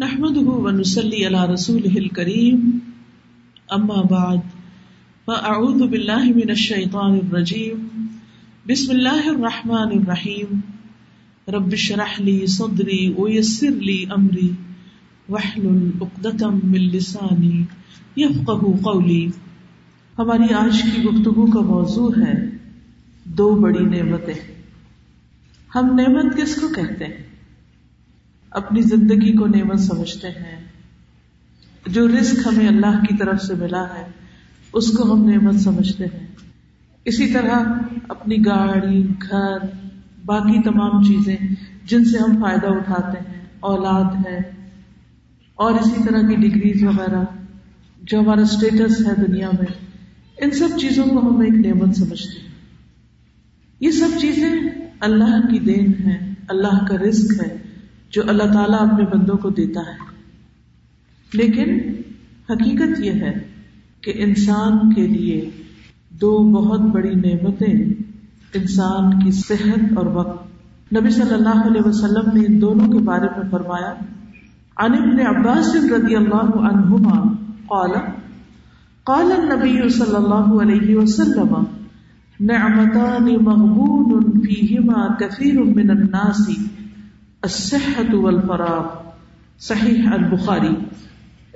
نحمده ونسلي على رسوله الكريم. أما بعد، فأعوذ بالله من الشيطان الرجيم. بسم الله الرحمن الرحيم. رب اشرح لي صدري ويسر لي أمري. واحلل عقدة من لساني يفقه قولي. ہماری آج کی گفتگو کا موضوع ہے، دو بڑی نعمتیں۔ ہم نعمت کس کو کہتے ہیں؟ اپنی زندگی کو نعمت سمجھتے ہیں۔ جو رزق ہمیں اللہ کی طرف سے ملا ہے، اس کو ہم نعمت سمجھتے ہیں۔ اسی طرح اپنی گاڑی، گھر، باقی تمام چیزیں جن سے ہم فائدہ اٹھاتے ہیں، اولاد ہے۔ اور اسی طرح کی ڈگریز وغیرہ، جو ہمارا اسٹیٹس ہے دنیا میں، ان سب چیزوں کو ہم ایک نعمت سمجھتے ہیں۔ یہ سب چیزیں اللہ کی دین ہے اللہ کا رزق ہے۔ جو اللہ تعالیٰ اپنے بندوں کو دیتا ہے۔ لیکن حقیقت یہ ہے کہ انسان کے لیے دو بہت بڑی نعمتیں انسان کی صحت اور وقت۔ نبی صلی اللہ علیہ وسلم نے ان دونوں کے بارے میں فرمایا، عن ابن عباس رضی اللہ عنہما قال قال النبی صلی اللہ علیہ وسلم، نعمتان مغبون فیہما کثیر من الناس الصحت والفراغ، صحیح البخاری۔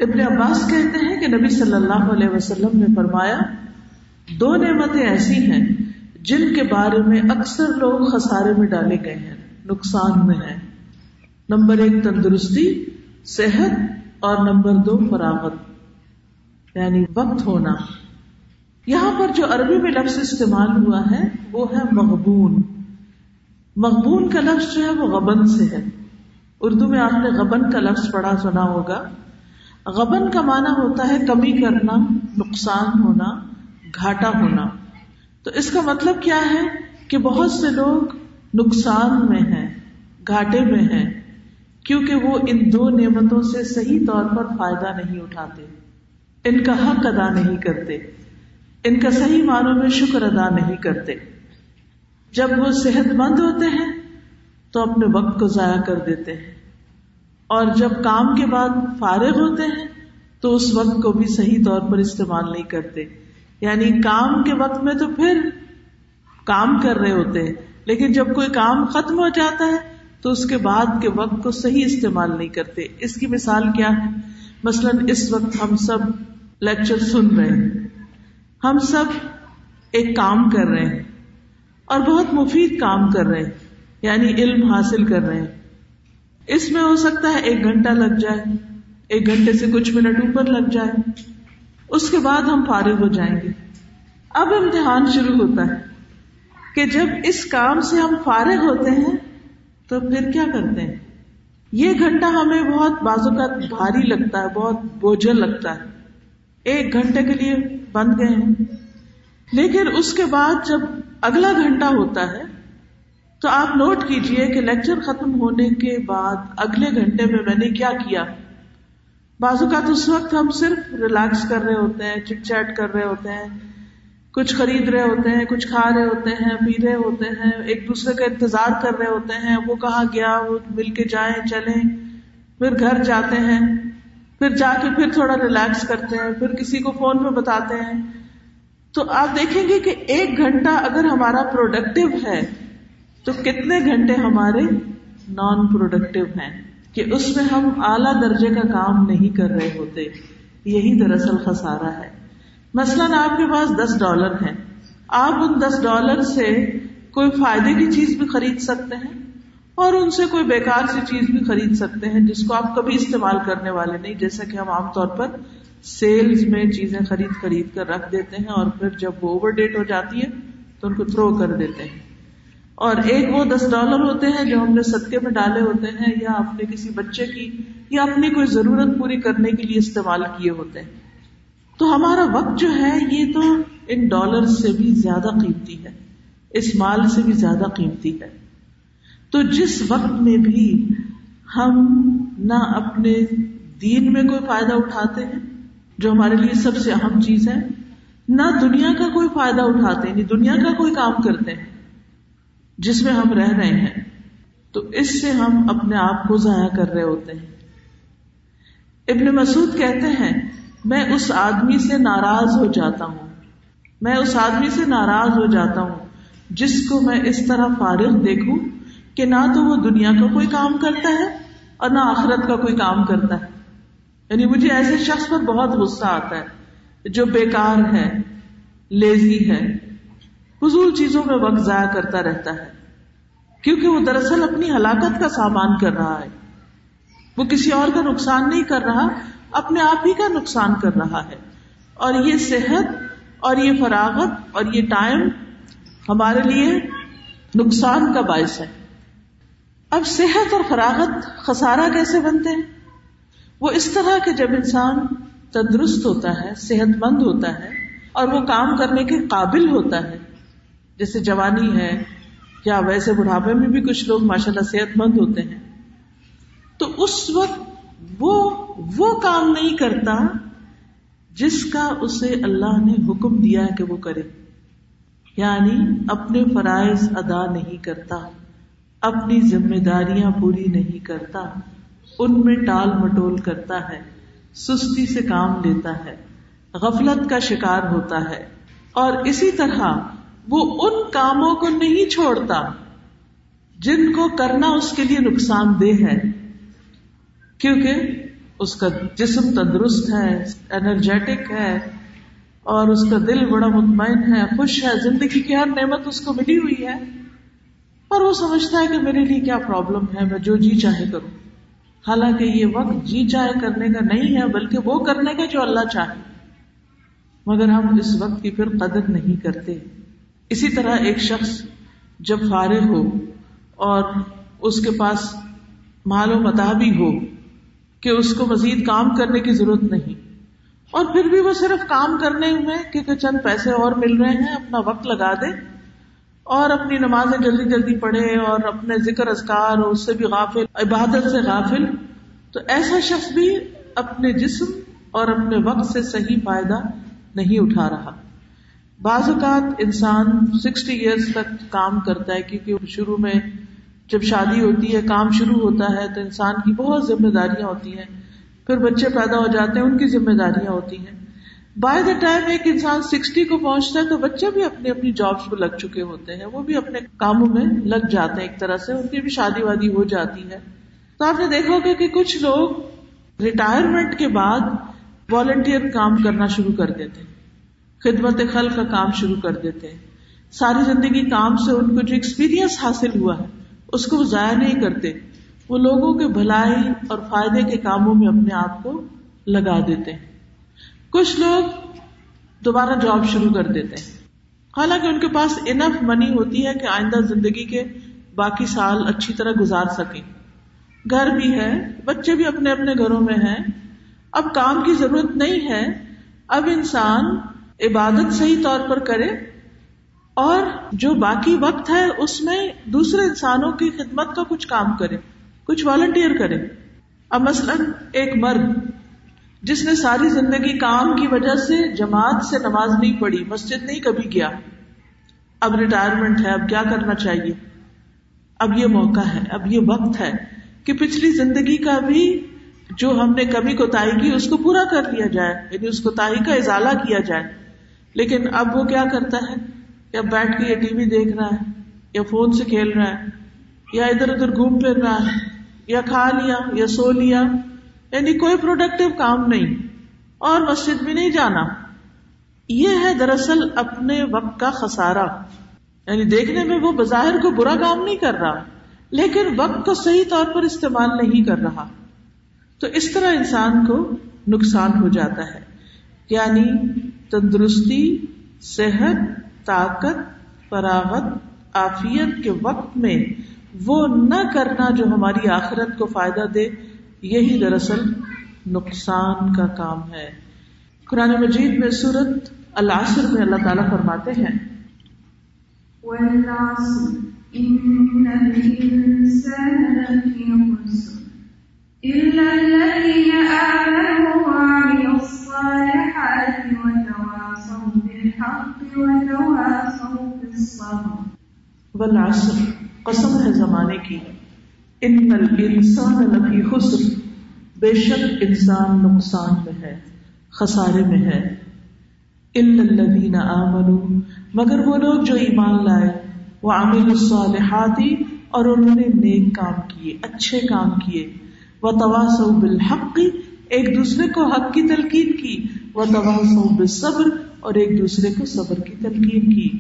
ابن عباس کہتے ہیں کہ نبی صلی اللہ علیہ وسلم نے فرمایا، دو نعمتیں ایسی ہیں جن کے بارے میں اکثر لوگ خسارے میں ڈالے گئے ہیں، نقصان میں ہیں۔ نمبر ایک، تندرستی، صحت، اور نمبر دو، فراغت۔ یعنی وقت ہونا۔ یہاں پر جو عربی میں لفظ استعمال ہوا ہے، وہ ہے مغبون۔ مغبون کا لفظ جو ہے وہ غبن سے ہے۔ اردو میں آپ نے غبن کا لفظ پڑھا سنا ہوگا۔ غبن کا معنی ہوتا ہے کمی کرنا، نقصان ہونا، گھاٹا ہونا۔ تو اس کا مطلب کیا ہے کہ بہت سے لوگ نقصان میں ہیں، گھاٹے میں ہیں، کیونکہ وہ ان دو نعمتوں سے صحیح طور پر فائدہ نہیں اٹھاتے۔ ان کا حق ادا نہیں کرتے۔ ان کا صحیح معنوں میں شکر ادا نہیں کرتے۔ جب وہ صحت مند ہوتے ہیں تو اپنے وقت کو ضائع کر دیتے ہیں۔ اور جب کام کے بعد فارغ ہوتے ہیں تو اس وقت کو بھی صحیح طور پر استعمال نہیں کرتے۔ یعنی کام کے وقت میں تو پھر کام کر رہے ہوتے ہیں، لیکن جب کوئی کام ختم ہو جاتا ہے تو اس کے بعد کے وقت کو صحیح استعمال نہیں کرتے۔ اس کی مثال کیا ہے؟ مثلاً اس وقت ہم سب لیکچر سن رہے ہیں۔ ہم سب ایک کام کر رہے ہیں۔ اور بہت مفید کام کر رہے ہیں یعنی علم حاصل کر رہے ہیں۔ اس میں ہو سکتا ہے ایک گھنٹہ لگ جائے، ایک گھنٹے سے کچھ منٹ اوپر لگ جائے، اس کے بعد ہم فارغ ہو جائیں گے۔ اب امتحان شروع ہوتا ہے کہ جب اس کام سے ہم فارغ ہوتے ہیں، تو پھر کیا کرتے ہیں؟ یہ گھنٹہ ہمیں بہت بازو کا بھاری لگتا ہے، بہت بوجھل لگتا ہے۔ ایک گھنٹے کے لیے بند گئے ہیں۔ لیکن اس کے بعد جب اگلا گھنٹہ ہوتا ہے، تو آپ نوٹ کیجیے کہ لیکچر ختم ہونے کے بعد اگلے گھنٹے میں میں نے کیا کیا؟ بعض اوقات اس وقت ہم صرف ریلیکس کر رہے ہوتے ہیں چٹ چیٹ کر رہے ہوتے ہیں، کچھ خرید رہے ہوتے ہیں، کچھ کھا رہے ہوتے ہیں، پی رہے ہوتے ہیں، ایک دوسرے کا انتظار کر رہے ہوتے ہیں، وہ کہاں گیا، وہ مل کے جائیں، چلیں، پھر گھر جاتے ہیں، پھر جا کے پھر تھوڑا ریلیکس کرتے ہیں، پھر کسی کو فون پہ بتاتے ہیں تو آپ دیکھیں گے کہ ایک گھنٹہ اگر ہمارا پروڈکٹیو ہے، تو کتنے گھنٹے ہمارے نان پروڈکٹیو ہیں؟ کہ اس میں ہم اعلی درجے کا کام نہیں کر رہے ہوتے، یہی دراصل خسارا ہے۔ مثلاً آپ کے پاس دس ڈالر ہیں۔ آپ ان دس ڈالر سے کوئی فائدے کی چیز بھی خرید سکتے ہیں اور ان سے کوئی بیکار سی چیز بھی خرید سکتے ہیں، جس کو آپ کبھی استعمال کرنے والے نہیں، جیسا کہ ہم عام طور پر سیلز میں چیزیں خرید خرید کر رکھ دیتے ہیں اور پھر جب وہ اوور ڈیٹ ہو جاتی ہے تو ان کو تھرو کر دیتے ہیں۔ اور ایک وہ دس ڈالر ہوتے ہیں جو ہم نے صدقے میں ڈالے ہوتے ہیں یا اپنے کسی بچے کی یا اپنی کوئی ضرورت پوری کرنے کے لیے استعمال کیے ہوتے ہیں۔ تو ہمارا وقت جو ہے یہ تو ان ڈالر سے بھی زیادہ قیمتی ہے، اس مال سے بھی زیادہ قیمتی ہے۔ تو جس وقت میں بھی ہم نہ اپنے دین میں کوئی فائدہ اٹھاتے ہیں جو ہمارے لیے سب سے اہم چیز ہے، نہ دنیا کا کوئی فائدہ اٹھاتے ہیں دنیا کا کوئی کام کرتے ہیں، جس میں ہم رہ رہے ہیں۔ تو اس سے ہم اپنے آپ کو ضائع کر رہے ہوتے ہیں۔ ابن مسعود کہتے ہیں، میں اس آدمی سے ناراض ہو جاتا ہوں۔ میں اس آدمی سے ناراض ہو جاتا ہوں جس کو میں اس طرح فارغ دیکھوں کہ نہ تو وہ دنیا کا کوئی کام کرتا ہے اور نہ آخرت کا کوئی کام کرتا ہے۔ یعنی مجھے ایسے شخص پر بہت غصہ آتا ہے جو بیکار ہے لیزی ہے۔ فضول چیزوں میں وقت ضائع کرتا رہتا ہے۔ کیونکہ وہ دراصل اپنی ہلاکت کا سامان کر رہا ہے۔ وہ کسی اور کا نقصان نہیں کر رہا، اپنے آپ ہی کا نقصان کر رہا ہے۔ اور یہ صحت، اور یہ فراغت، اور یہ ٹائم ہمارے لیے نقصان کا باعث ہے۔ اب صحت اور فراغت خسارہ کیسے بنتے ہیں؟ وہ اس طرح کہ جب انسان تندرست ہوتا ہے، صحت مند ہوتا ہے اور وہ کام کرنے کے قابل ہوتا ہے، جیسے جوانی ہے یا ویسے بڑھاپے میں بھی کچھ لوگ ماشاء اللہ صحت مند ہوتے ہیں، تو اس وقت وہ وہ کام نہیں کرتا جس کا اسے اللہ نے حکم دیا کہ وہ کرے۔ یعنی اپنے فرائض ادا نہیں کرتا، اپنی ذمہ داریاں پوری نہیں کرتا۔ ان میں ٹال مٹول کرتا ہے، سستی سے کام لیتا ہے، غفلت کا شکار ہوتا ہے۔ اور اسی طرح وہ ان کاموں کو نہیں چھوڑتا جن کو کرنا اس کے لیے نقصان دہ ہے، کیونکہ اس کا جسم تندرست ہے، انرجیٹک ہے اور اس کا دل بڑا مطمئن ہے، خوش ہے، زندگی کی ہر نعمت اس کو ملی ہوئی ہے۔ اور وہ سمجھتا ہے کہ میرے لیے کیا پرابلم ہے، میں جو جی چاہے کروں۔ حالانکہ یہ وقت جی چاہے کرنے کا نہیں ہے، بلکہ وہ کرنے کا جو اللہ چاہے۔ مگر ہم اس وقت کی پھر قدر نہیں کرتے۔ اسی طرح ایک شخص جب فارغ ہو اور اس کے پاس مال و متا بھی ہو کہ اس کو مزید کام کرنے کی ضرورت نہیں، اور پھر بھی وہ صرف کام کرنے میں کیونکہ چند پیسے اور مل رہے ہیں، اپنا وقت لگا دے۔ اور اپنی نمازیں جلدی جلدی پڑھے اور اپنے ذکر ازکار اور اس سے بھی غافل، عبادت سے غافل، تو ایسا شخص بھی اپنے جسم اور اپنے وقت سے صحیح فائدہ نہیں اٹھا رہا۔ بعض اوقات انسان سکسٹی ایئرس تک کام کرتا ہے کیونکہ شروع میں جب شادی ہوتی ہے، کام شروع ہوتا ہے تو انسان کی بہت ذمہ داریاں ہوتی ہیں۔ پھر بچے پیدا ہو جاتے ہیں، ان کی ذمہ داریاں ہوتی ہیں۔ بائی دا ٹائم ایک انسان سکسٹی کو پہنچتا ہے تو بچے بھی اپنی اپنی جابس پہ لگ چکے ہوتے ہیں، وہ بھی اپنے کاموں میں لگ جاتے ہیں ایک طرح سے، ان کی بھی شادی وادی ہو جاتی ہے۔ تو آپ نے دیکھا ہوگا کہ کچھ لوگ ریٹائرمنٹ کے بعد والنٹیئر کام کرنا شروع کر دیتے ہیں۔ خدمت خل کا کام شروع کر دیتے ہیں۔ ساری زندگی کام سے ان کو جو ایکسپیرئنس حاصل ہوا ہے، اس کو وہ ضائع نہیں کرتے۔ وہ لوگوں کے بھلائی اور فائدے کے کاموں میں اپنے آپ کو لگا دیتے ہیں۔ کچھ لوگ دوبارہ جاب شروع کر دیتے ہیں۔ حالانکہ ان کے پاس انف منی ہوتی ہے کہ آئندہ زندگی کے باقی سال اچھی طرح گزار سکیں۔ گھر بھی ہے، بچے بھی اپنے اپنے گھروں میں ہیں۔ اب کام کی ضرورت نہیں ہے۔ اب انسان عبادت صحیح طور پر کرے اور جو باقی وقت ہے اس میں دوسرے انسانوں کی خدمت کا کچھ کام کرے، کچھ والنٹیئر کرے۔ اب مثلاً ایک مرد جس نے ساری زندگی کام کی وجہ سے جماعت سے نماز نہیں پڑھی، مسجد نہیں کبھی گیا۔ اب ریٹائرمنٹ ہے، اب کیا کرنا چاہیے؟ اب یہ موقع ہے، اب یہ وقت ہے کہ پچھلی زندگی کا بھی جو ہم نے کمی کو کی، اس کو پورا کر لیا جائے۔ یعنی اس کو کا ازالہ کیا جائے۔ لیکن اب وہ کیا کرتا ہے؟ یا بیٹھ کے یا ٹی وی دیکھ رہا ہے، یا فون سے کھیل رہا ہے، یا ادھر ادھر گھوم پھر رہا ہے، یا کھا لیا، یا سو لیا۔ یعنی کوئی پروڈکٹیو کام نہیں اور مسجد بھی نہیں جانا۔ یہ ہے دراصل اپنے وقت کا خسارا یعنی دیکھنے میں وہ بظاہر کو برا کام نہیں کر رہا، لیکن وقت کو صحیح طور پر استعمال نہیں کر رہا۔ تو اس طرح انسان کو نقصان ہو جاتا ہے۔ یعنی تندرستی، صحت، طاقت، فراغت آفیت کے وقت میں وہ نہ کرنا جو ہماری آخرت کو فائدہ دے یہی دراصل نقصان کا کام ہے۔ قرآن مجید میں صورت العصر میں اللہ تعالیٰ فرماتے ہیں۔ والعصر قسم ہے زمانے کی۔ ان الانسان لفی خسر۔ بے شک انسان نقصان میں ہے، خسارے میں ہے۔ الذین آمنوا۔ مگر وہ لوگ جو ایمان لائے وہ عامل الصالحات اور انہوں نے نیک کام کیے، اچھے کام کیے۔ وہ تواس بالحق، ایک دوسرے کو حق کی تلقین کی۔ وہ تواس بالصبر اور ایک دوسرے کو صبر کی تلقین کی۔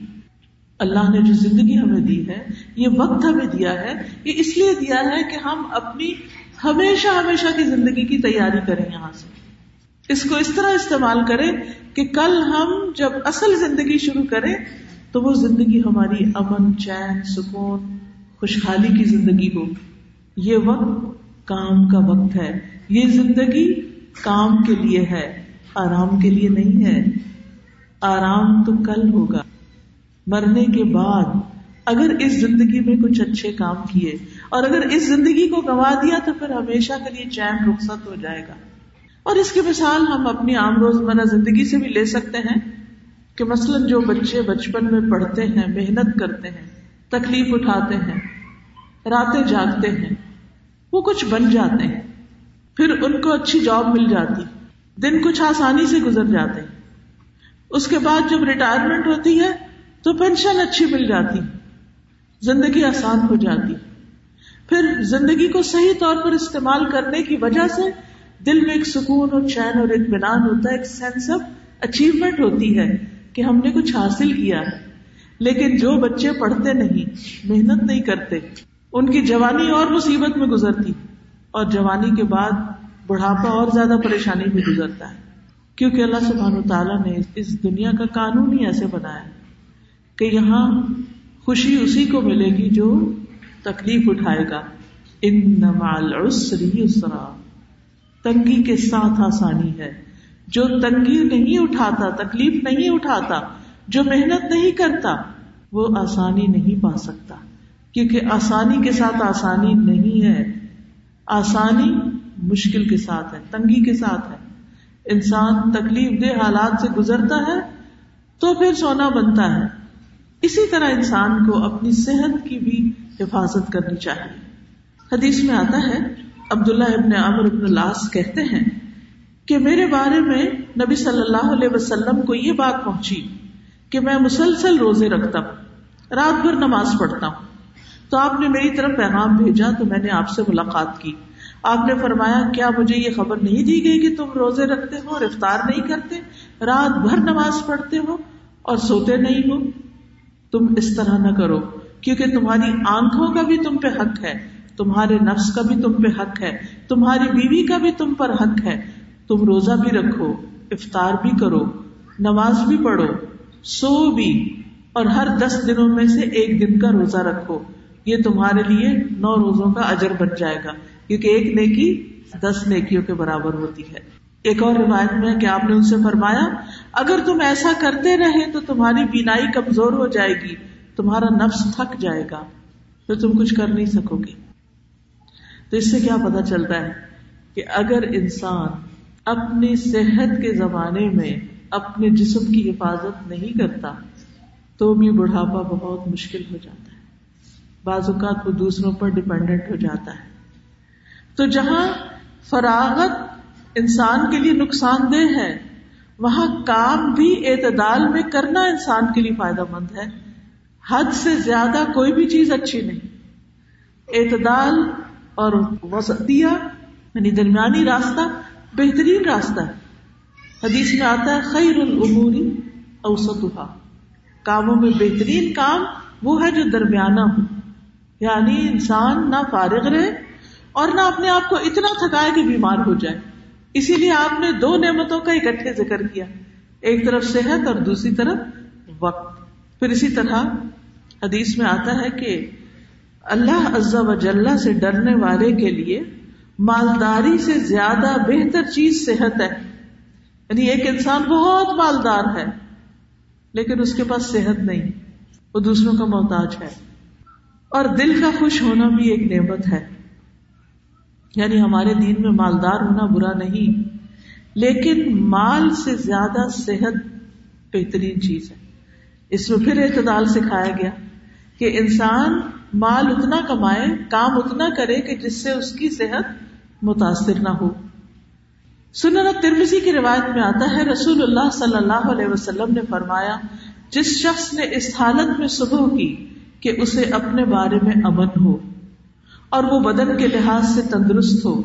اللہ نے جو زندگی ہمیں دی ہے، یہ وقت ہمیں دیا ہے، یہ اس لیے دیا ہے کہ ہم اپنی ہمیشہ ہمیشہ کی زندگی کی تیاری کریں یہاں سے۔ اس کو اس طرح استعمال کریں کہ کل ہم جب اصل زندگی شروع کریں تو وہ زندگی ہماری امن، چین، سکون، خوشحالی کی زندگی ہو۔ یہ وقت کام کا وقت ہے۔ یہ زندگی کام کے لیے ہے، آرام کے لیے نہیں ہے۔ آرام تو کل ہوگا۔ مرنے کے بعد اگر اس زندگی میں کچھ اچھے کام کیے اور اگر اس زندگی کو گوا دیا تو پھر ہمیشہ کے لیے چین رخصت ہو جائے گا۔ اور اس کی مثال ہم اپنی عام روزمرہ زندگی سے بھی لے سکتے ہیں کہ مثلاً جو بچے بچپن میں پڑھتے ہیں، محنت کرتے ہیں، تکلیف اٹھاتے ہیں، راتیں جاگتے ہیں، وہ کچھ بن جاتے ہیں، پھر ان کو اچھی جاب مل جاتی، دن کچھ آسانی سے گزر جاتے۔ ہیں اس کے بعد جب ریٹائرمنٹ ہوتی ہے تو پینشن اچھی مل جاتی، زندگی آسان ہو جاتی۔ پھر زندگی کو صحیح طور پر استعمال کرنے کی وجہ سے دل میں ایک سکون اور چین اور اطمینان ہوتا ہے، ایک سینس آف اچیومنٹ ہوتی ہے کہ ہم نے کچھ حاصل کیا ہے۔ لیکن جو بچے پڑھتے نہیں، محنت نہیں کرتے، ان کی جوانی اور مصیبت میں گزرتی۔ اور جوانی کے بعد بڑھاپا اور زیادہ پریشانی میں گزرتا ہے۔ کیونکہ اللہ سبحانہ تعالیٰ نے اس دنیا کا قانون ہی ایسے بنایا کہ یہاں خوشی اسی کو ملے گی جو تکلیف اٹھائے گا۔ ان نمال اسرا تنگی کے ساتھ آسانی ہے۔ جو تنگی نہیں اٹھاتا، تکلیف نہیں اٹھاتا، جو محنت نہیں کرتا، وہ آسانی نہیں پا سکتا۔ کیونکہ آسانی کے ساتھ آسانی نہیں ہے۔ آسانی مشکل کے ساتھ ہے، تنگی کے ساتھ ہے۔ انسان تکلیف دہ حالات سے گزرتا ہے تو پھر سونا بنتا ہے۔ اسی طرح انسان کو اپنی صحت کی بھی حفاظت کرنی چاہیے۔ حدیث میں آتا ہے، عبداللہ ابن عمر ابن العاص کہتے ہیں کہ میرے بارے میں نبی صلی اللہ علیہ وسلم کو یہ بات پہنچی کہ میں مسلسل روزے رکھتا ہوں، رات بھر نماز پڑھتا ہوں۔ تو آپ نے میری طرف پیغام بھیجا تو میں نے آپ سے ملاقات کی۔ آپ نے فرمایا، کیا مجھے یہ خبر نہیں دی گئی کہ تم روزے رکھتے ہو اور افطار نہیں کرتے، رات بھر نماز پڑھتے ہو اور سوتے نہیں ہو؟ تم اس طرح نہ کرو، کیونکہ تمہاری آنکھوں کا بھی تم پہ حق ہے، تمہارے نفس کا بھی تم پہ حق ہے، تمہاری بیوی کا بھی تم پر حق ہے۔ تم روزہ بھی رکھو، افطار بھی کرو، نماز بھی پڑھو، سو بھی، اور ہر دس دنوں میں سے ایک دن کا روزہ رکھو۔ یہ تمہارے لیے نو روزوں کا اجر بن جائے گا، کیونکہ ایک نیکی دس نیکیوں کے برابر ہوتی ہے۔ ایک اور روایت میں کہ آپ نے ان سے فرمایا، اگر تم ایسا کرتے رہے تو تمہاری بینائی کمزور ہو جائے گی، تمہارا نفس تھک جائے گا تو تم کچھ کر نہیں سکو گے۔ تو اس سے کیا پتا چلتا ہے کہ اگر انسان اپنی صحت کے زمانے میں اپنے جسم کی حفاظت نہیں کرتا، تو بھی بڑھاپا بہت مشکل ہو جاتا ہے۔ بعض اوقات وہ دوسروں پر ڈپینڈنٹ ہو جاتا ہے۔ تو جہاں فراغت انسان کے لیے نقصان دہ ہے۔ وہاں کام بھی اعتدال میں کرنا انسان کے لیے فائدہ مند ہے۔ حد سے زیادہ کوئی بھی چیز اچھی نہیں۔ اعتدال اور وسطیہ یعنی درمیانی راستہ، بہترین راستہ۔ ہے حدیث میں آتا ہے، خیر العموری اوسطاً کاموں میں بہترین کام وہ ہے جو درمیانہ ہو۔ یعنی انسان نہ فارغ رہے اور نہ اپنے آپ کو اتنا تھکائے کہ بیمار ہو جائے۔ اسی لیے آپ نے دو نعمتوں کا اکٹھے ذکر کیا۔ ایک طرف صحت اور دوسری طرف وقت۔ پھر اسی طرح حدیث میں آتا ہے کہ اللہ عز و جل سے ڈرنے والے کے لیے مالداری سے زیادہ بہتر چیز صحت ہے۔ یعنی ایک انسان بہت مالدار ہے، لیکن اس کے پاس صحت نہیں، وہ دوسروں کا محتاج ہے۔ اور دل کا خوش ہونا بھی ایک نعمت ہے۔ یعنی ہمارے دین میں مالدار ہونا برا نہیں، لیکن مال سے زیادہ صحت بہترین چیز ہے۔ اس میں پھر اعتدال سکھایا گیا کہ انسان مال اتنا کمائے، کام اتنا کرے کہ جس سے اس کی صحت متاثر نہ ہو۔ سنن ترمزی کی روایت میں آتا ہے، رسول اللہ صلی اللہ علیہ وسلم نے فرمایا، جس شخص نے اس حالت میں صبح کی کہ اسے اپنے بارے میں امن ہو اور وہ بدن کے لحاظ سے تندرست ہو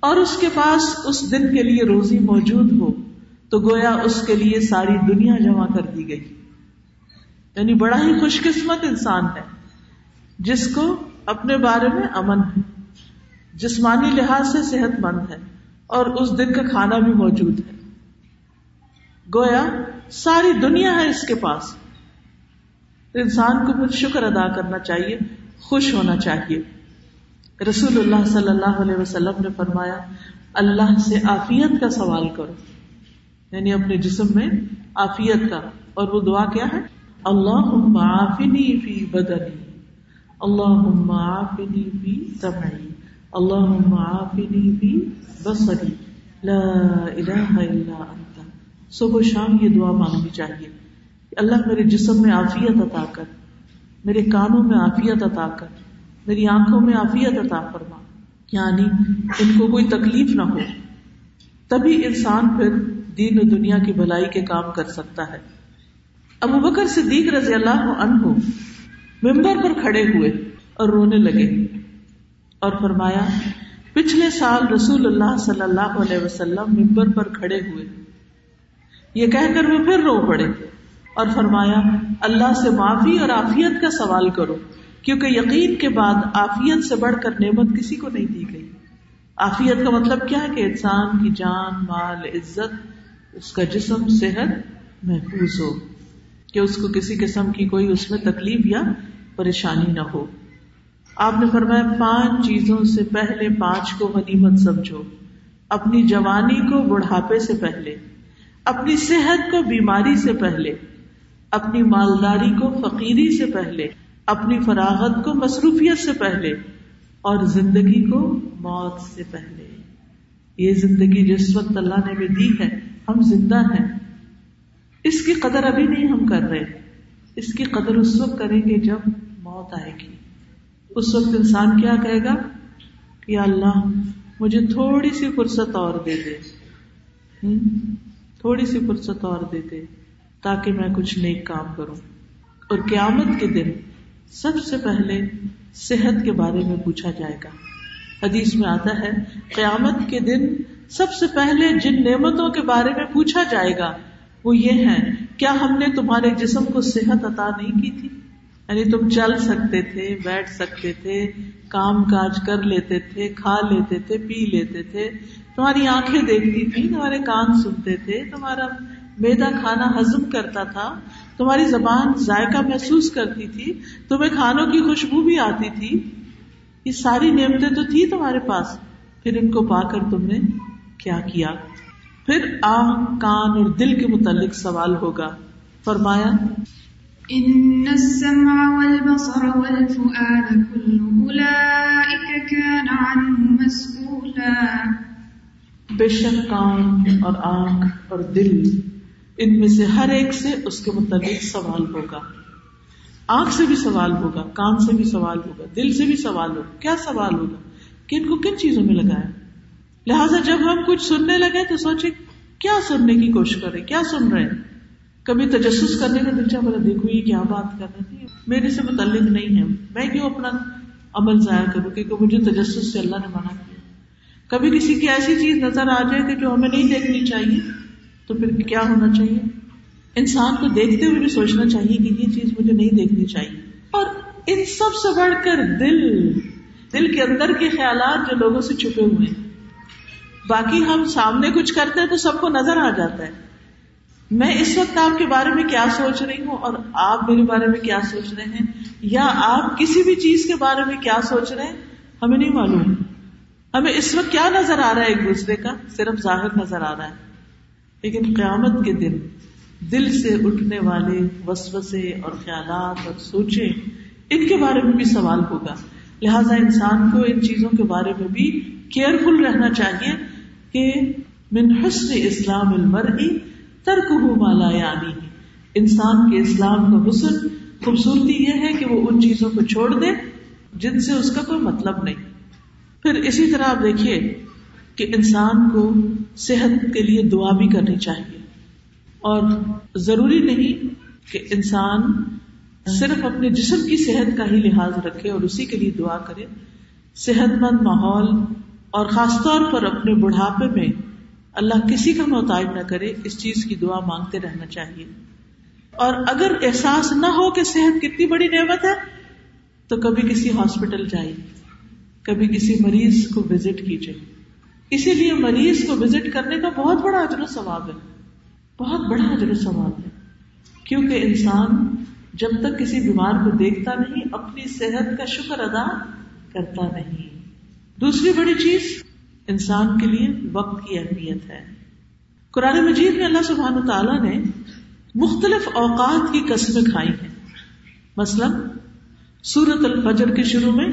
اور اس کے پاس اس دن کے لیے روزی موجود ہو، تو گویا اس کے لیے ساری دنیا جمع کر دی گئی۔ یعنی بڑا ہی خوش قسمت انسان ہے، جس کو اپنے بارے میں امن ہے، جسمانی لحاظ سے صحت مند ہے، اور اس دن کا کھانا بھی موجود ہے۔ گویا ساری دنیا ہے اس کے پاس۔ انسان کو پھر شکر ادا کرنا چاہیے، خوش ہونا چاہیے۔ رسول اللہ صلی اللہ علیہ وسلم نے فرمایا، اللہ سے آفیت کا سوال کرو۔ یعنی اپنے جسم میں آفیت کا۔ اور وہ دعا کیا ہے؟ اللہ عافنی فی بدنی۔ اللہ عافنی فی سمعی۔ اللہ عافنی فی بصری۔ لا الہ الا انت۔ صبح و شام یہ دعا مانگنی چاہیے۔ اللہ میرے جسم میں عافیت عطا کر، میرے کانوں میں عافیت عطا کر۔ میری آنکھوں میں عافیت عطا فرما۔ یعنی ان کو کوئی تکلیف نہ ہو۔ تبھی انسان پھر دین و دنیا کی بھلائی کے کام کر سکتا ہے۔ ابو بکر صدیق رضی اللہ عنہ ممبر پر کھڑے ہوئے اور رونے لگے اور فرمایا، پچھلے سال رسول اللہ صلی اللہ علیہ وسلم ممبر پر کھڑے ہوئے۔ یہ کہہ کر وہ پھر رو پڑے اور فرمایا، اللہ سے معافی اور آفیت کا سوال کرو۔ کیونکہ یقین کے بعد آفیت سے بڑھ کر نعمت کسی کو نہیں دی گئی۔ آفیت کا مطلب کیا ہے کہ انسان کی جان، مال، عزت، اس کا جسم، صحت محفوظ ہو، کہ اس کو کسی قسم کی کوئی اس میں تکلیف یا پریشانی نہ ہو۔ آپ نے فرمایا، پانچ چیزوں سے پہلے پانچ کو غنیمت سمجھو۔ اپنی جوانی کو بڑھاپے سے پہلے، اپنی صحت کو بیماری سے پہلے، اپنی مالداری کو فقیری سے پہلے اپنی فراغت کو مصروفیت سے پہلے اور زندگی کو موت سے پہلے۔ یہ زندگی جس وقت اللہ نے بھی دی ہے، ہم زندہ ہیں۔ اس کی قدر ابھی نہیں ہم کر رہے۔ اس کی قدر اس وقت کریں گے جب موت آئے گی۔ اس وقت انسان کیا کہے گا؟ کہ اللہ، مجھے تھوڑی سی فرصت اور دے دے۔ تھوڑی سی فرصت اور دے دے تاکہ میں کچھ نیک کام کروں۔ اور قیامت کے دن سب سے پہلے صحت کے بارے میں پوچھا جائے گا۔ حدیث میں آتا ہے، قیامت کے دن سب سے پہلے جن نعمتوں کے بارے میں پوچھا جائے گا، وہ یہ ہے کیا ہم نے تمہارے جسم کو صحت عطا نہیں کی تھی؟ یعنی تم چل سکتے تھے، بیٹھ سکتے تھے، کام کاج کر لیتے تھے، کھا لیتے تھے، پی لیتے تھے۔ تمہاری آنکھیں دیکھتی تھی تمہارے کان سنتے تھے۔ تمہارا میدا کھانا ہزم کرتا تھا۔ تمہاری زبان ذائقہ محسوس کرتی تھی تمہیں کھانوں کی خوشبو بھی آتی تھی۔ یہ ساری نعمتیں تو تھی تمہارے پاس۔ پھر ان کو پا کر تم نے کیا کیا؟ پھر آنکھ کان اور دل کے متعلق سوال ہوگا۔ فرمایا ان السمع والبصر والفؤاد كل اولئك كان عنه مسؤولا. بے شک کان اور آنکھ اور دل ان میں سے ہر ایک سے اس کے متعلق سوال ہوگا۔ آنکھ سے بھی سوال ہوگا، کان سے بھی سوال ہوگا، دل سے بھی سوال ہوگا۔ کیا سوال ہوگا؟ کہ ان کو کن چیزوں میں لگایا؟ لہٰذا جب ہم کچھ سننے لگے تو سوچے کیا سننے کی کوشش کریں کیا سن رہے ہیں؟ کبھی تجسس کرنے کا دل چاہ دیکھو یہ کیا بات کر رہے تھے میرے سے متعلق نہیں ہے۔ میں کیوں اپنا عمل ضائع کروں؟ کیونکہ مجھے تجسس سے اللہ نے منع کیا۔ کبھی کسی کی ایسی چیز نظر آ جائے کہ جو ہمیں نہیں دیکھنی چاہیے تو پھر کیا ہونا چاہیے؟ انسان کو دیکھتے ہوئے بھی سوچنا چاہیے کہ یہ چیز مجھے نہیں دیکھنی چاہیے۔ اور ان سب سے بڑھ کر دل دل کے اندر کے خیالات جو لوگوں سے چھپے ہوئے ہیں۔ باقی ہم سامنے کچھ کرتے ہیں تو سب کو نظر آ جاتا ہے۔ میں اس وقت آپ کے بارے میں کیا سوچ رہی ہوں اور آپ میرے بارے میں کیا سوچ رہے ہیں؟ یا آپ کسی بھی چیز کے بارے میں کیا سوچ رہے ہیں؟ ہمیں نہیں معلوم۔ ہمیں اس وقت کیا نظر آ رہا ہے ایک دوسرے کا؟ صرف ظاہر نظر آ رہا ہے۔ لیکن قیامت کے دن دل سے اٹھنے والے وسوسے اور خیالات اور سوچے ان کے بارے میں بھی سوال ہوگا۔ لہذا انسان کو ان چیزوں کے بارے میں بھی کیئرفل رہنا چاہیے کہ من حسن اسلام المرئی ترک ہو مالا یعنی۔ انسان کے اسلام کا حسن خوبصورتی یہ ہے کہ وہ ان چیزوں کو چھوڑ دے جن سے اس کا کوئی مطلب نہیں۔ پھر اسی طرح آپ دیکھیے کہ انسان کو صحت کے لیے دعا بھی کرنی چاہیے۔ اور ضروری نہیں کہ انسان صرف اپنے جسم کی صحت کا ہی لحاظ رکھے اور اسی کے لیے دعا کرے۔ صحت مند ماحول اور خاص طور پر اپنے بڑھاپے میں اللہ کسی کا محتاج نہ کرے، اس چیز کی دعا مانگتے رہنا چاہیے۔ اور اگر احساس نہ ہو کہ صحت کتنی بڑی نعمت ہے، تو کبھی کسی ہاسپٹل جائیے۔ کبھی کسی مریض کو وزٹ کیجیے۔ اسی لیے مریض کو وزٹ کرنے کا بہت بڑا اجر و ثواب ہے۔ بہت بڑا اجر و ثواب ہے۔ کیونکہ انسان جب تک کسی بیمار کو دیکھتا نہیں، اپنی صحت کا شکر ادا کرتا نہیں۔ دوسری بڑی چیز انسان کے لیے وقت کی اہمیت ہے۔ قرآن مجید میں اللہ سبحانہ تعالیٰ نے مختلف اوقات کی قسمیں کھائی ہیں۔ مثلا سورت الفجر کے شروع میں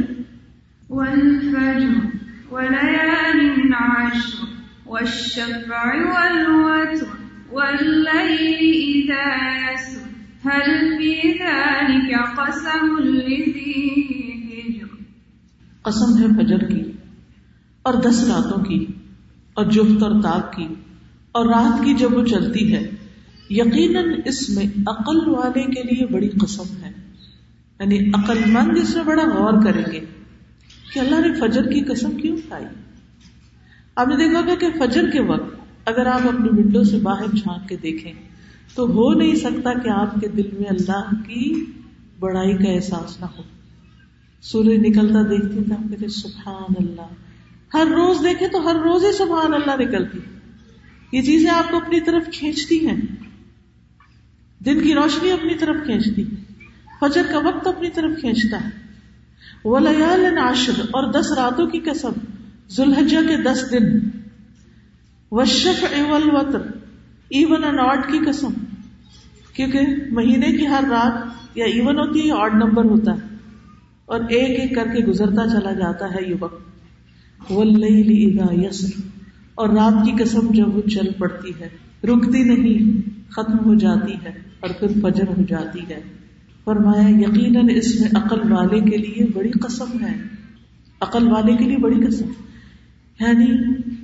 قسم ہے فجر کی اور دس راتوں کی اور جفت اور تاک کی اور رات کی جب وہ چلتی ہے. یقیناً اس میں عقل والے کے لیے بڑی قسم ہے. یعنی عقل مند اس میں بڑا غور کریں گے. کہ اللہ نے فجر کی قسم کیوں کھائی؟ آپ نے دیکھا ہوگا کہ فجر کے وقت اگر آپ اپنی ونڈو سے باہر جھانک کے دیکھیں تو ہو نہیں سکتا کہ آپ کے دل میں اللہ کی بڑائی کا احساس نہ ہو۔ سورج نکلتا دیکھتے تھے آپ کہتے سبحان اللہ۔ ہر روز دیکھے تو ہر روز ہی سبحان اللہ نکلتی۔ یہ چیزیں آپ کو اپنی طرف کھینچتی ہیں۔ دن کی روشنی اپنی طرف کھینچتی۔ فجر کا وقت اپنی طرف کھینچتا۔ ہے اور دس راتوں کی قسم، ذوالحجہ کے دس دن۔ وشف وطر ایون اینڈ آڈ کی قسم۔ کیونکہ مہینے کی ہر رات یا ایون ہوتی ہے یا آڈ نمبر ہوتا ہے۔ اور ایک ایک کر کے گزرتا چلا جاتا ہے یہ وقت۔ یسر۔ اور رات کی قسم جب وہ چل پڑتی ہے۔ رکتی نہیں، ختم ہو جاتی ہے اور پھر فجر ہو جاتی ہے۔ فرمایا، یقیناً اس میں عقل والے کے لیے بڑی قسم ہے۔ عقل والے کے لیے بڑی قسم۔ یعنی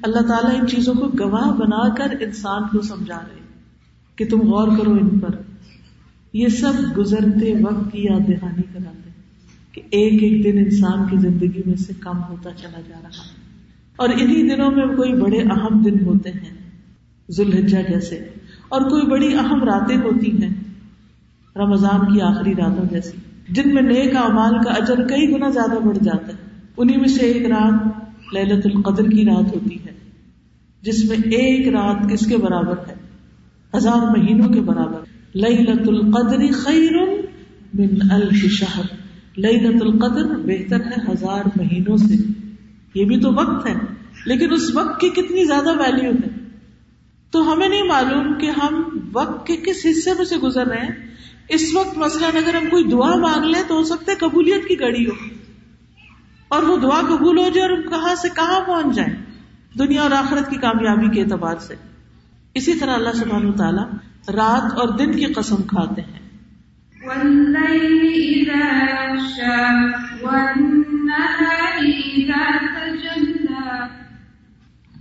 اللہ تعالیٰ ان چیزوں کو گواہ بنا کر انسان کو سمجھا رہے کہ تم غور کرو ان پر۔ یہ سب گزرتے وقت کی یاد دہانی کراتے کہ ایک ایک دن انسان کی زندگی میں سے کم ہوتا چلا جا رہا ہے۔ اور انہی دنوں میں کوئی بڑے اہم دن ہوتے ہیں، ذوالحجہ جیسے، اور کوئی بڑی اہم راتیں ہوتی ہیں۔ رمضان کی آخری راتوں جیسی۔ جن میں نیک اعمال کا اجر کئی گنا زیادہ بڑھ جاتا ہے۔ انہیں میں سے ایک رات للت القدر کی رات ہوتی ہے، جس میں ایک رات کس کے برابر ہے؟ ہزار مہینوں کے برابر۔ لت القدر خیر من الف شہر لت القدر بہتر ہے ہزار مہینوں سے۔ یہ بھی تو وقت ہے، لیکن اس وقت کی کتنی زیادہ ویلو ہے؟ تو ہمیں نہیں معلوم کہ ہم وقت کے کس حصے میں سے گزر رہے ہیں۔ اس وقت مثلاً اگر ہم کوئی دعا مانگ لیں تو ہو سکتا ہے قبولیت کی گڑی ہو اور وہ دعا قبول ہو جائے اور کہاں سے کہاں پہنچ جائے دنیا اور آخرت کی کامیابی کے اعتبار سے اسی طرح اللہ سبحانہ تعالیٰ رات اور دن کی قسم کھاتے ہیں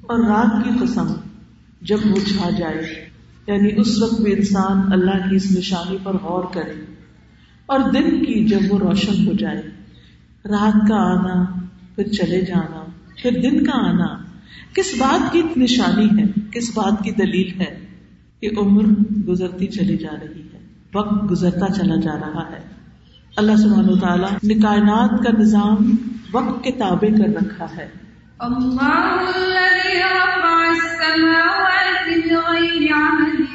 اور رات کی قسم جب وہ چھا جائے یعنی اس وقت بھی انسان اللہ کی اس نشانی پر غور کرے اور دن کی جب وہ روشن ہو جائے، رات کا آنا، پھر چلے جانا، پھر دن کا آنا، کس بات کی نشانی ہے؟ کس بات کی دلیل ہے کہ عمر گزرتی چلی جا رہی ہے، وقت گزرتا چلا جا رہا ہے؟ اللہ سبحانہ تعالیٰ نے کائنات کا نظام وقت کے تابع کر رکھا ہے۔ الله الذي رفع السماوات بغير عمد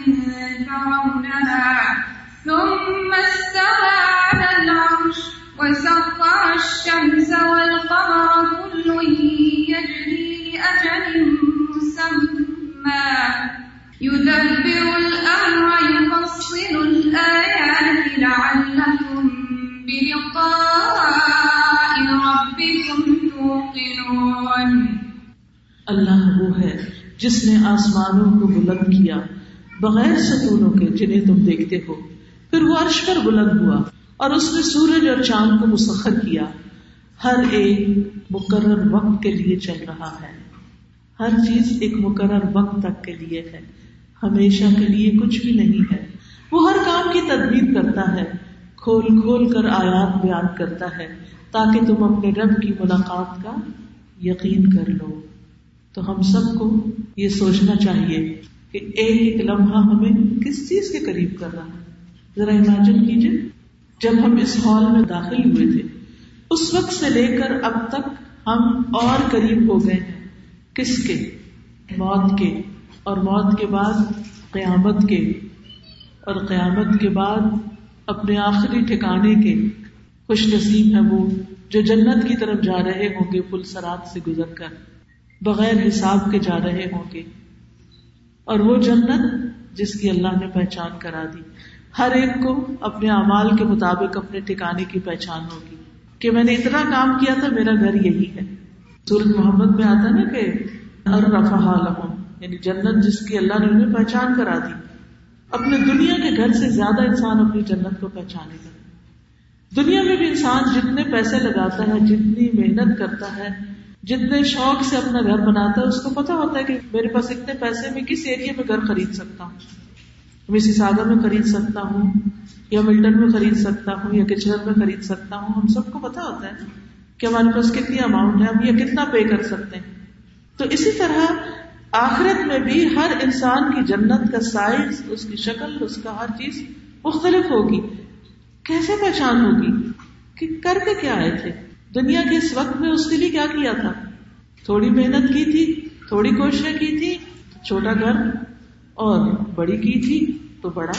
ترونها جس نے آسمانوں کو بلند کیا، بغیر ستونوں کے جنہیں تم دیکھتے ہو۔ پھر وہ عرش پر بلند ہوا اور اس نے سورج اور چاند کو مسخر کیا۔ ہر ایک مقرر وقت کے لیے چل رہا ہے۔ ہر چیز ایک مقرر وقت تک کے لیے ہے۔ ہمیشہ کے لیے کچھ بھی نہیں ہے۔ وہ ہر کام کی تدبیر کرتا ہے۔ کھول کھول کر آیات بیان کرتا ہے تاکہ تم اپنے رب کی ملاقات کا یقین کر لو۔ تو ہم سب کو یہ سوچنا چاہیے کہ ایک ایک لمحہ ہمیں کس چیز کے قریب کر رہا ہے۔ ذرا امیجن کیجیے، جب ہم اس ہال میں داخل ہوئے تھے، اس وقت سے لے کر اب تک ہم اور قریب ہو گئے ہیں۔ کس کے؟ موت کے۔ اور موت کے بعد قیامت کے۔ اور قیامت کے بعد اپنے آخری ٹھکانے کے۔ خوش نصیب ہے وہ جو جنت کی طرف جا رہے ہوں گے پل سرات سے گزر کر۔ بغیر حساب کے جا رہے ہوں گے۔ اور وہ جنت جس کی اللہ نے پہچان کرا دی۔ ہر ایک کو اپنے اعمال کے مطابق اپنے ٹھکانے کی پہچان ہوگی۔ کہ میں نے اتنا کام کیا تھا، میرا گھر یہی ہے۔ سورت محمد میں آتا نا کہ یعنی جنت جس کی اللہ نے انہیں پہچان کرا دی۔ اپنے دنیا کے گھر سے زیادہ انسان اپنی جنت کو پہچانے گا۔ دنیا میں بھی انسان جتنے پیسے لگاتا ہے، جتنی محنت کرتا ہے جتنے شوق سے اپنا گھر بناتا ہے، اس کو پتا ہوتا ہے کہ میرے پاس اتنے پیسے میں کس ایریا میں گھر خرید سکتا ہوں؟ میں ساگر میں خرید سکتا ہوں، یا ملٹن میں خرید سکتا ہوں، یا کچرن میں خرید سکتا ہوں۔ ہم سب کو پتا ہوتا ہے کہ ہمارے پاس کتنی اماؤنٹ ہے، ہم یہ کتنا پے کر سکتے ہیں۔ تو اسی طرح آخرت میں بھی ہر انسان کی جنت کا سائز اس کی شکل، اس کا ہر چیز مختلف ہوگی۔ کیسے پہچان ہوگی؟ کہ کر کے کیا آئے تھے؟ دنیا کے اس وقت میں اس کے لیے کیا کیا تھا؟ تھوڑی محنت کی تھی، تھوڑی کوششیں کی تھی چھوٹا گھر اور بڑی کی تھی تو بڑا۔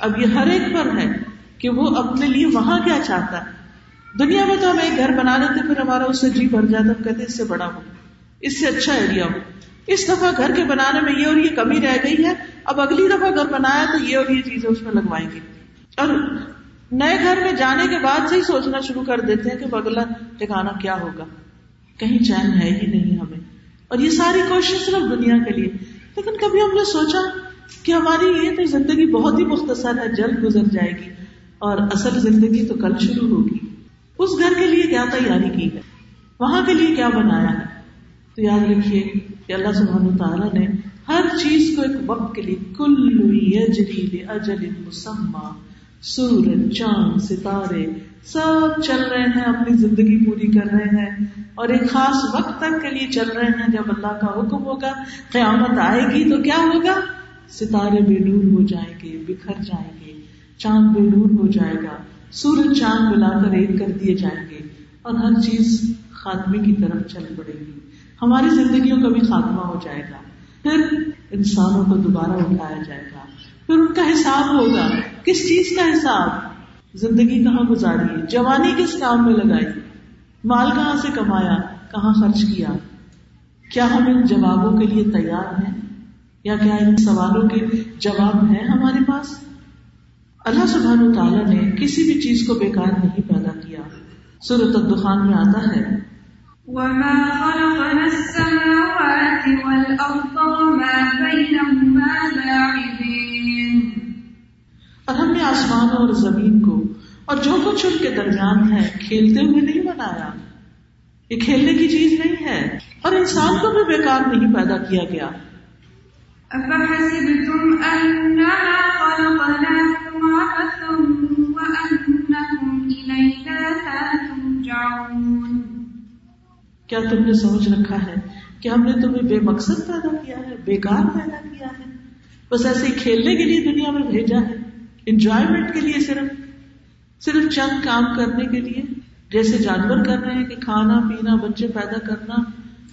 اب یہ ہر ایک پر ہے کہ وہ اپنے لیے وہاں کیا چاہتا ہے۔ دنیا میں تو ہم ایک گھر بنا لیتے، پھر ہمارا اس سے جی بھر جاتا، ہم کہتے اس سے بڑا ہو۔ اس سے اچھا ایریا ہو۔ اس دفعہ گھر کے بنانے میں یہ اور یہ کمی رہ گئی ہے۔ اب اگلی دفعہ گھر بنایا تو یہ اور یہ چیزیں اس میں لگوائیں گے۔ اور نئے گھر میں جانے کے بعد سے ہی سوچنا شروع کر دیتے ہیں کہ اگلا ٹھکانا کیا ہوگا؟ کہیں چین ہے ہی نہیں ہمیں۔ اور یہ ساری کوشش صرف دنیا کے لیے۔ لیکن کبھی ہم نے سوچا کہ ہماری یہ تو زندگی بہت ہی مختصر ہے، جلد گزر جائے گی۔ اور اصل زندگی تو کل شروع ہوگی۔ اس گھر کے لیے کیا تیاری کی ہے؟ وہاں کے لیے کیا بنایا ہے؟ تو یاد رکھیے کہ اللہ سبحانہ تعالیٰ نے ہر چیز کو ایک وقت کے لیے، کل اجل مسمہ سورج چاند، ستارے، سب چل رہے ہیں، اپنی زندگی پوری کر رہے ہیں۔ اور ایک خاص وقت تک کے لیے چل رہے ہیں، جب اللہ کا حکم ہوگا، قیامت آئے گی تو کیا ہوگا؟ ستارے بے نور ہو جائیں گے، بکھر جائیں گے، چاند بے نور ہو جائے گا۔ سورج چاند ملا کر ایک کر دیے جائیں گے۔ اور ہر چیز خاتمے کی طرف چل پڑے گی۔ ہماری زندگیوں کا بھی خاتمہ ہو جائے گا۔ پھر انسانوں کو دوبارہ اٹھایا جائے گا۔ پھر ان کا حساب ہوگا۔ کس چیز کا حساب؟ زندگی کہاں گزاری جوانی کس کام میں لگائی؟ مال کہاں سے کمایا؟ کہاں خرچ کیا؟ کیا ہم ان جوابوں کے لیے تیار ہیں؟ یا کیا ان سوالوں کے جواب ہیں ہمارے پاس؟ اللہ سبحانہ تعالیٰ نے کسی بھی چیز کو بیکار نہیں پیدا کیا۔ سورت الدخان میں آتا ہے۔ وما خلقنا السماوات والأرض وما بينهما لاعبين اور ہم نے آسمان اور زمین کو اور جو کچھ ان کے درمیان ہے کھیلتے ہوئے نہیں بنایا۔ یہ کھیلنے کی چیز نہیں ہے اور انسان کو بھی بیکار نہیں پیدا کیا گیا۔ کیا تم نے سمجھ رکھا ہے کہ ہم نے تمہیں بے مقصد پیدا کیا ہے بیکار پیدا کیا ہے؟ بس ایسے ہی کھیلنے کے لیے دنیا میں بھیجا ہے۔ انجوائےمنٹ کے لیے صرف صرف چند کام کرنے کے لیے، جیسے جانور کر رہے ہیں کہ کھانا، پینا، بچے پیدا کرنا،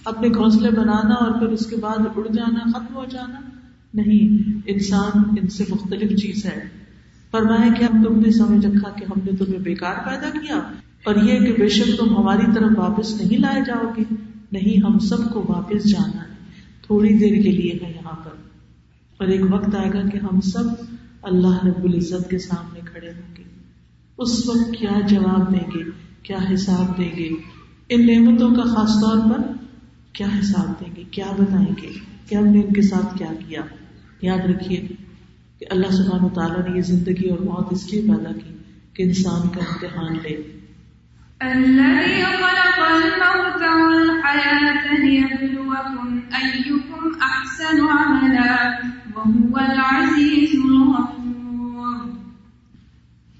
اپنے گھونسلے بنانا اور پھر اس کے بعد اڑ جانا، ختم ہو جانا، نہیں، انسان ان سے مختلف چیز ہے۔ فرمایا کہ ہم تم نے سمجھ رکھا کہ ہم نے تمہیں بیکار پیدا کیا اور یہ کہ بے شک تم ہماری طرف واپس نہیں لائے جاؤ گے۔ نہیں، ہم سب کو واپس جانا ہے۔ تھوڑی دیر کے لیے ہے یہاں پر اور ایک وقت آئے گا کہ ہم سب اللہ رب العزت کے سامنے کھڑے ہوں گے۔ اس وقت کیا جواب دیں گے؟ کیا حساب دیں گے؟ ان نعمتوں کا خاص طور پر کیا حساب دیں گے؟ کیا بتائیں گے؟ کہ ہم نے ان کے ساتھ کیا کیا؟ یاد رکھیے کہ اللہ سبحانہ تعالیٰ نے یہ زندگی اور موت اس لیے پیدا کی کہ انسان کا امتحان لے۔ الذي خلق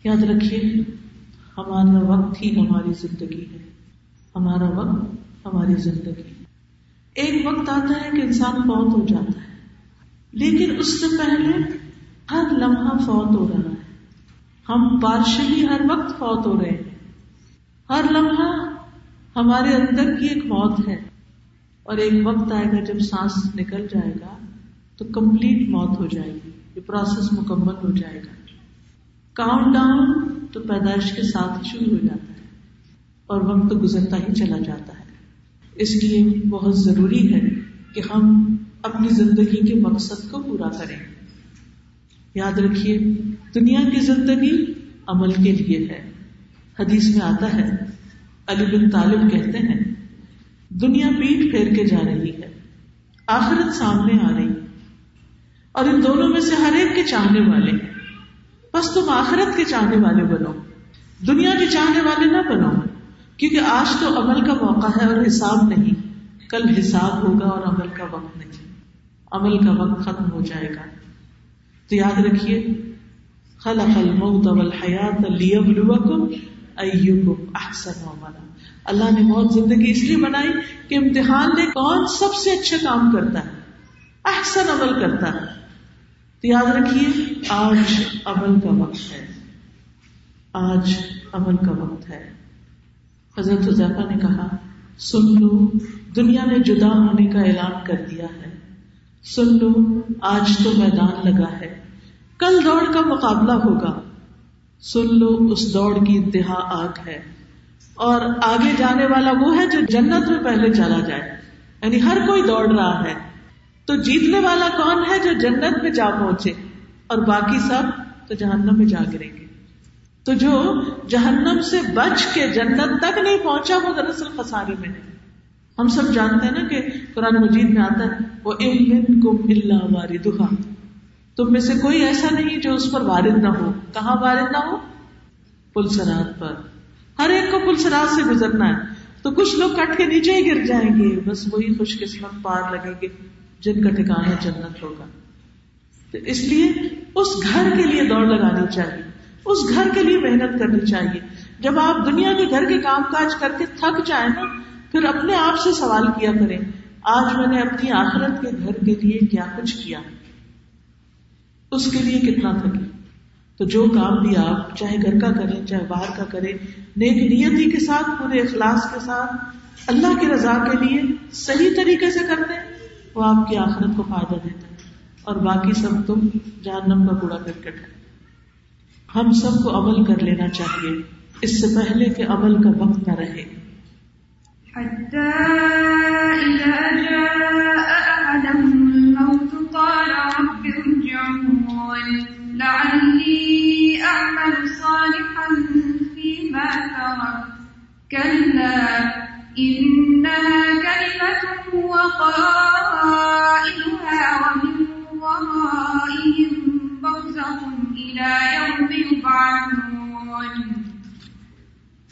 یاد رکھیے، ہمارا وقت ہی ہماری زندگی ہے۔ ہمارا وقت ہماری زندگی ایک وقت آتا ہے کہ انسان فوت ہو جاتا ہے، لیکن اس سے پہلے ہر لمحہ فوت ہو رہا ہے۔ ہم پارشلی ہر وقت فوت ہو رہے ہیں۔ ہر لمحہ ہمارے اندر کی ایک موت ہے۔ اور ایک وقت آئے گا جب سانس نکل جائے گا تو کمپلیٹ موت ہو جائے گی، یہ پروسیس مکمل ہو جائے گا۔ کاؤنٹ ڈاؤن تو پیدائش کے ساتھ شروع ہو جاتا ہے اور وقت تو گزرتا ہی چلا جاتا ہے۔ اس لیے بہت ضروری ہے کہ ہم اپنی زندگی کے مقصد کو پورا کریں۔ یاد رکھیے، دنیا کی زندگی عمل کے لیے ہے۔ حدیث میں آتا ہے، علی بن طالب کہتے ہیں، دنیا پیٹ پھیر کے جا رہی ہے، آخرت سامنے آ رہی ہے۔ اور ان دونوں میں سے ہر ایک کے چاہنے والے ہیں۔ بس تم آخرت کے چاہنے والے بنو۔ دنیا کے چاہنے والے نہ بنو۔ کیونکہ آج تو عمل کا موقع ہے اور حساب نہیں۔ کل حساب ہوگا اور عمل کا وقت نہیں۔ عمل کا وقت ختم ہو جائے گا۔ تو یاد رکھیے، خلق الموت والحیات لیبلوکم ایوکم احسن عملا۔ اللہ نے موت زندگی اس لیے بنائی کہ امتحان لے کون سب سے اچھا کام کرتا ہے۔ احسن عمل کرتا ہے۔ تو یاد رکھیے، آج عمل کا وقت ہے۔ آج عمل کا وقت ہے۔ حضرت حضیفہ نے کہا، سن لو، دنیا نے جدا ہونے کا اعلان کر دیا ہے۔ سن لو، آج تو میدان لگا ہے۔ کل دوڑ کا مقابلہ ہوگا۔ سن لو، اس دوڑ کی انتہا آگ ہے۔ اور آگے جانے والا وہ ہے جو جنت میں پہلے چلا جائے۔ یعنی ہر کوئی دوڑ رہا ہے۔ تو جیتنے والا کون ہے جو جنت میں جا پہنچے اور باقی سب تو جہنم میں جا گریں گے؟ تو جو جہنم سے بچ کے جنت تک نہیں پہنچا وہ دراصل خسارے میں نہیں ہم سب جانتے ہیں نا کہ قرآن مجید میں آتا ہے، وہ اللہ وارد تم میں سے کوئی ایسا نہیں جو اس پر وارد نہ ہو۔ کہاں وارد نہ ہو؟ پل سرات پر۔ ہر ایک کو پل سرات سے گزرنا ہے۔ تو کچھ لوگ کٹ کے نیچے ہی گر جائیں گے، بس وہی خوش قسمت پار لگیں گے۔ جن کا ٹھکانا جنت ہوگا۔ تو اس لیے اس گھر کے لیے دوڑ لگانی چاہیے۔ اس گھر کے لیے محنت کرنی چاہیے۔ جب آپ دنیا کے گھر کے کام کاج کر کے تھک جائیں نا، پھر اپنے آپ سے سوال کیا کریں، آج میں نے اپنی آخرت کے گھر کے لیے کیا کچھ کیا؟ اس کے لیے کتنا تھکے؟ تو جو کام بھی آپ چاہے گھر کا کریں، چاہے باہر کا کریں، نیک نیتی کے ساتھ، پورے اخلاص کے ساتھ، اللہ کی رضا کے لیے صحیح طریقے سے کرتے ہیں۔ وہ آپ کی آخرت کو فائدہ دیتا ہے۔ اور باقی سب تم جہنم کا کوڑا کرکٹ ہے۔ ہم سب کو عمل کر لینا چاہیے۔ اس سے پہلے کہ عمل کا وقت نہ رہے۔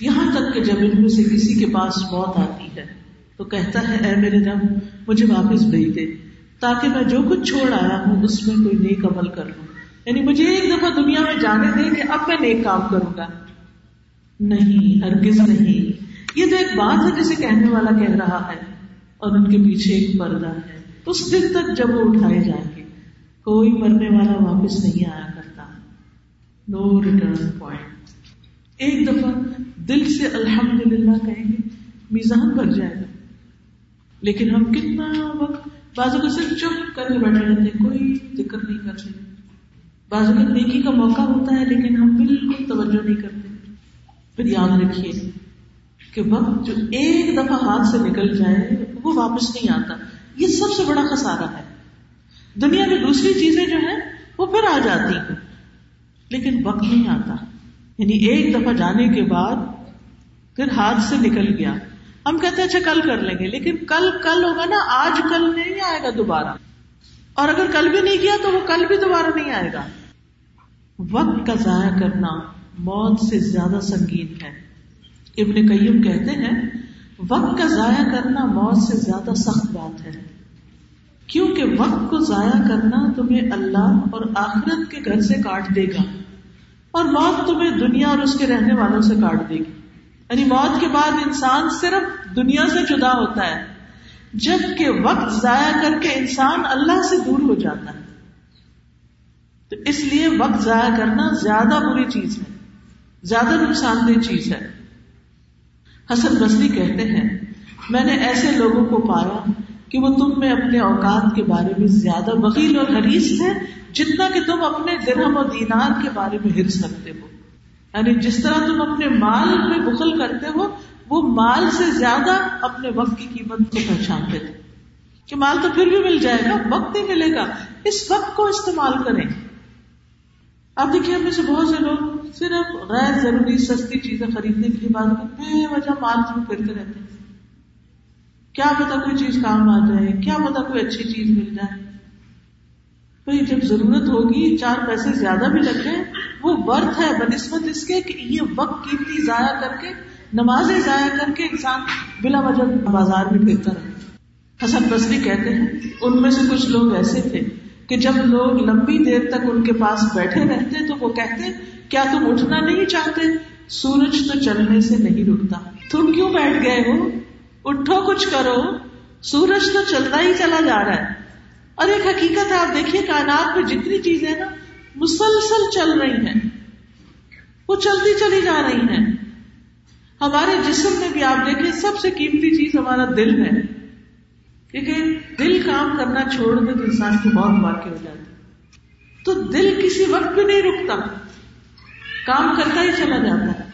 یہاں تک کہ جب ان میں سے کسی کے پاس موت آتی ہے، تو کہتا ہے، اے میرے رب، مجھے واپس بھیج دے، تاکہ میں جو کچھ چھوڑ آیا ہوں، اس میں کوئی نیک عمل کر لوں۔ یعنی مجھے ایک دفعہ دنیا میں جانے دے کہ اب میں نیک کام کروں گا۔ نہیں، ہرگز نہیں۔ یہ تو ایک بات ہے جسے کہنے والا کہہ رہا ہے اور ان کے پیچھے ایک پردہ ہے۔ اس دن تک جب وہ اٹھائے جائیں گے، کوئی مرنے والا واپس نہیں آیا کرتا۔ نو ریٹرن پوائنٹ ایک دفعہ دل سے الحمد للہ کہیں گے، میزان بھر جائے گا۔ لیکن ہم کتنا وقت بازو کو صرف چپ کر کے بیٹھے رہتے کوئی ذکر نہیں کرتے۔ بازو کا نیکی کا موقع ہوتا ہے، لیکن ہم بالکل توجہ نہیں کرتے۔ پھر یاد رکھیے کہ وقت جو ایک دفعہ ہاتھ سے نکل جائے، وہ واپس نہیں آتا۔ یہ سب سے بڑا خسارہ ہے۔ دنیا میں دوسری چیزیں جو ہیں، وہ پھر آ جاتی ہیں۔ لیکن وقت نہیں آتا۔ یعنی ایک دفعہ جانے کے بعد پھر ہاتھ سے نکل گیا۔ ہم کہتے اچھا کل کر لیں گے۔ لیکن کل کل ہوگا نا، آج کل نہیں آئے گا دوبارہ۔ اور اگر کل بھی نہیں کیا تو وہ کل بھی دوبارہ نہیں آئے گا۔ وقت کا ضائع کرنا موت سے زیادہ سنگین ہے۔ ابن قیم کہتے ہیں، وقت کا ضائع کرنا موت سے زیادہ سخت بات ہے۔ کیونکہ وقت کو ضائع کرنا تمہیں اللہ اور آخرت کے گھر سے کاٹ دے گا اور موت تمہیں دنیا اور اس کے رہنے والوں سے کاٹ دے گی۔ یعنی موت کے بعد انسان صرف دنیا سے جدا ہوتا ہے جبکہ وقت ضائع کر کے انسان اللہ سے دور ہو جاتا ہے۔ تو اس لیے وقت ضائع کرنا زیادہ بری چیز ہے، زیادہ نقصان دہ چیز ہے۔ حسن بسری کہتے ہیں، میں نے ایسے لوگوں کو پایا کہ وہ تم میں اپنے اوقات کے بارے میں زیادہ وکیل اور حریص تھے جتنا کہ تم اپنے درہم و دینار کے بارے میں ہرس رکھتے ہو. یعنی جس طرح تم اپنے مال میں بخل کرتے ہو، وہ مال سے زیادہ اپنے وقت کی قیمت کو پہچانتے تھے. کہ مال تو پھر بھی مل جائے گا، وقت ہی ملے گا. اس وقت کو استعمال کریں. اب دیکھیے ہم میں سے بہت سے لوگ صرف غیر ضروری سستی چیزیں خریدنے کے لیے بات بے وجہ مال سے پھرتے رہتے ہیں۔ کیا پتا کوئی چیز کام آ جائے، کیا پتا کوئی اچھی چیز مل جائے۔ بھائی، جب ضرورت ہوگی، چار پیسے زیادہ بھی لگ جائیں، وہ برتھ ہے، بنسبت اس کے کہ یہ وقت قیمتی ضائع کر کے، نمازیں ضائع کر کے انسان بلا وجہ بازار میں پھرتا رہے حسن بصری کہتے ہیں، ان میں سے کچھ لوگ ایسے تھے کہ جب لوگ لمبی دیر تک ان کے پاس بیٹھے رہتے تو وہ کہتے، کیا تم اٹھنا نہیں چاہتے؟ سورج تو چلنے سے نہیں رکتا۔ تم کیوں بیٹھ گئے ہو؟ اٹھو کچھ کرو۔ سورج تو چلتا ہی چلا جا رہا ہے۔ اور ایک حقیقت ہے آپ دیکھیے، کائنات میں جتنی چیزیں نا، مسلسل چل رہی ہیں۔ وہ چلتی چلی جا رہی ہیں۔ ہمارے جسم میں بھی آپ دیکھیں، سب سے قیمتی چیز ہمارا دل ہے۔ کیونکہ دل کام کرنا چھوڑ دے تو انسان کی موت واقع ہو جاتی تو دل کسی وقت بھی نہیں رکتا۔ کام کرتا ہی چلا جاتا ہے۔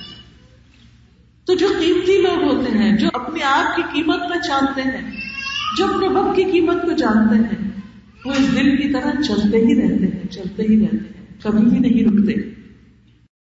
تو جو قیمتی لوگ ہوتے ہیں، جو اپنے آپ کی قیمت میں جانتے ہیں، جو اپنے وقت کی قیمت کو جانتے ہیں، وہ اس دل کی طرح چلتے ہی رہتے ہیں، چلتے ہی رہتے ہیں، کبھی بھی نہیں رکتے۔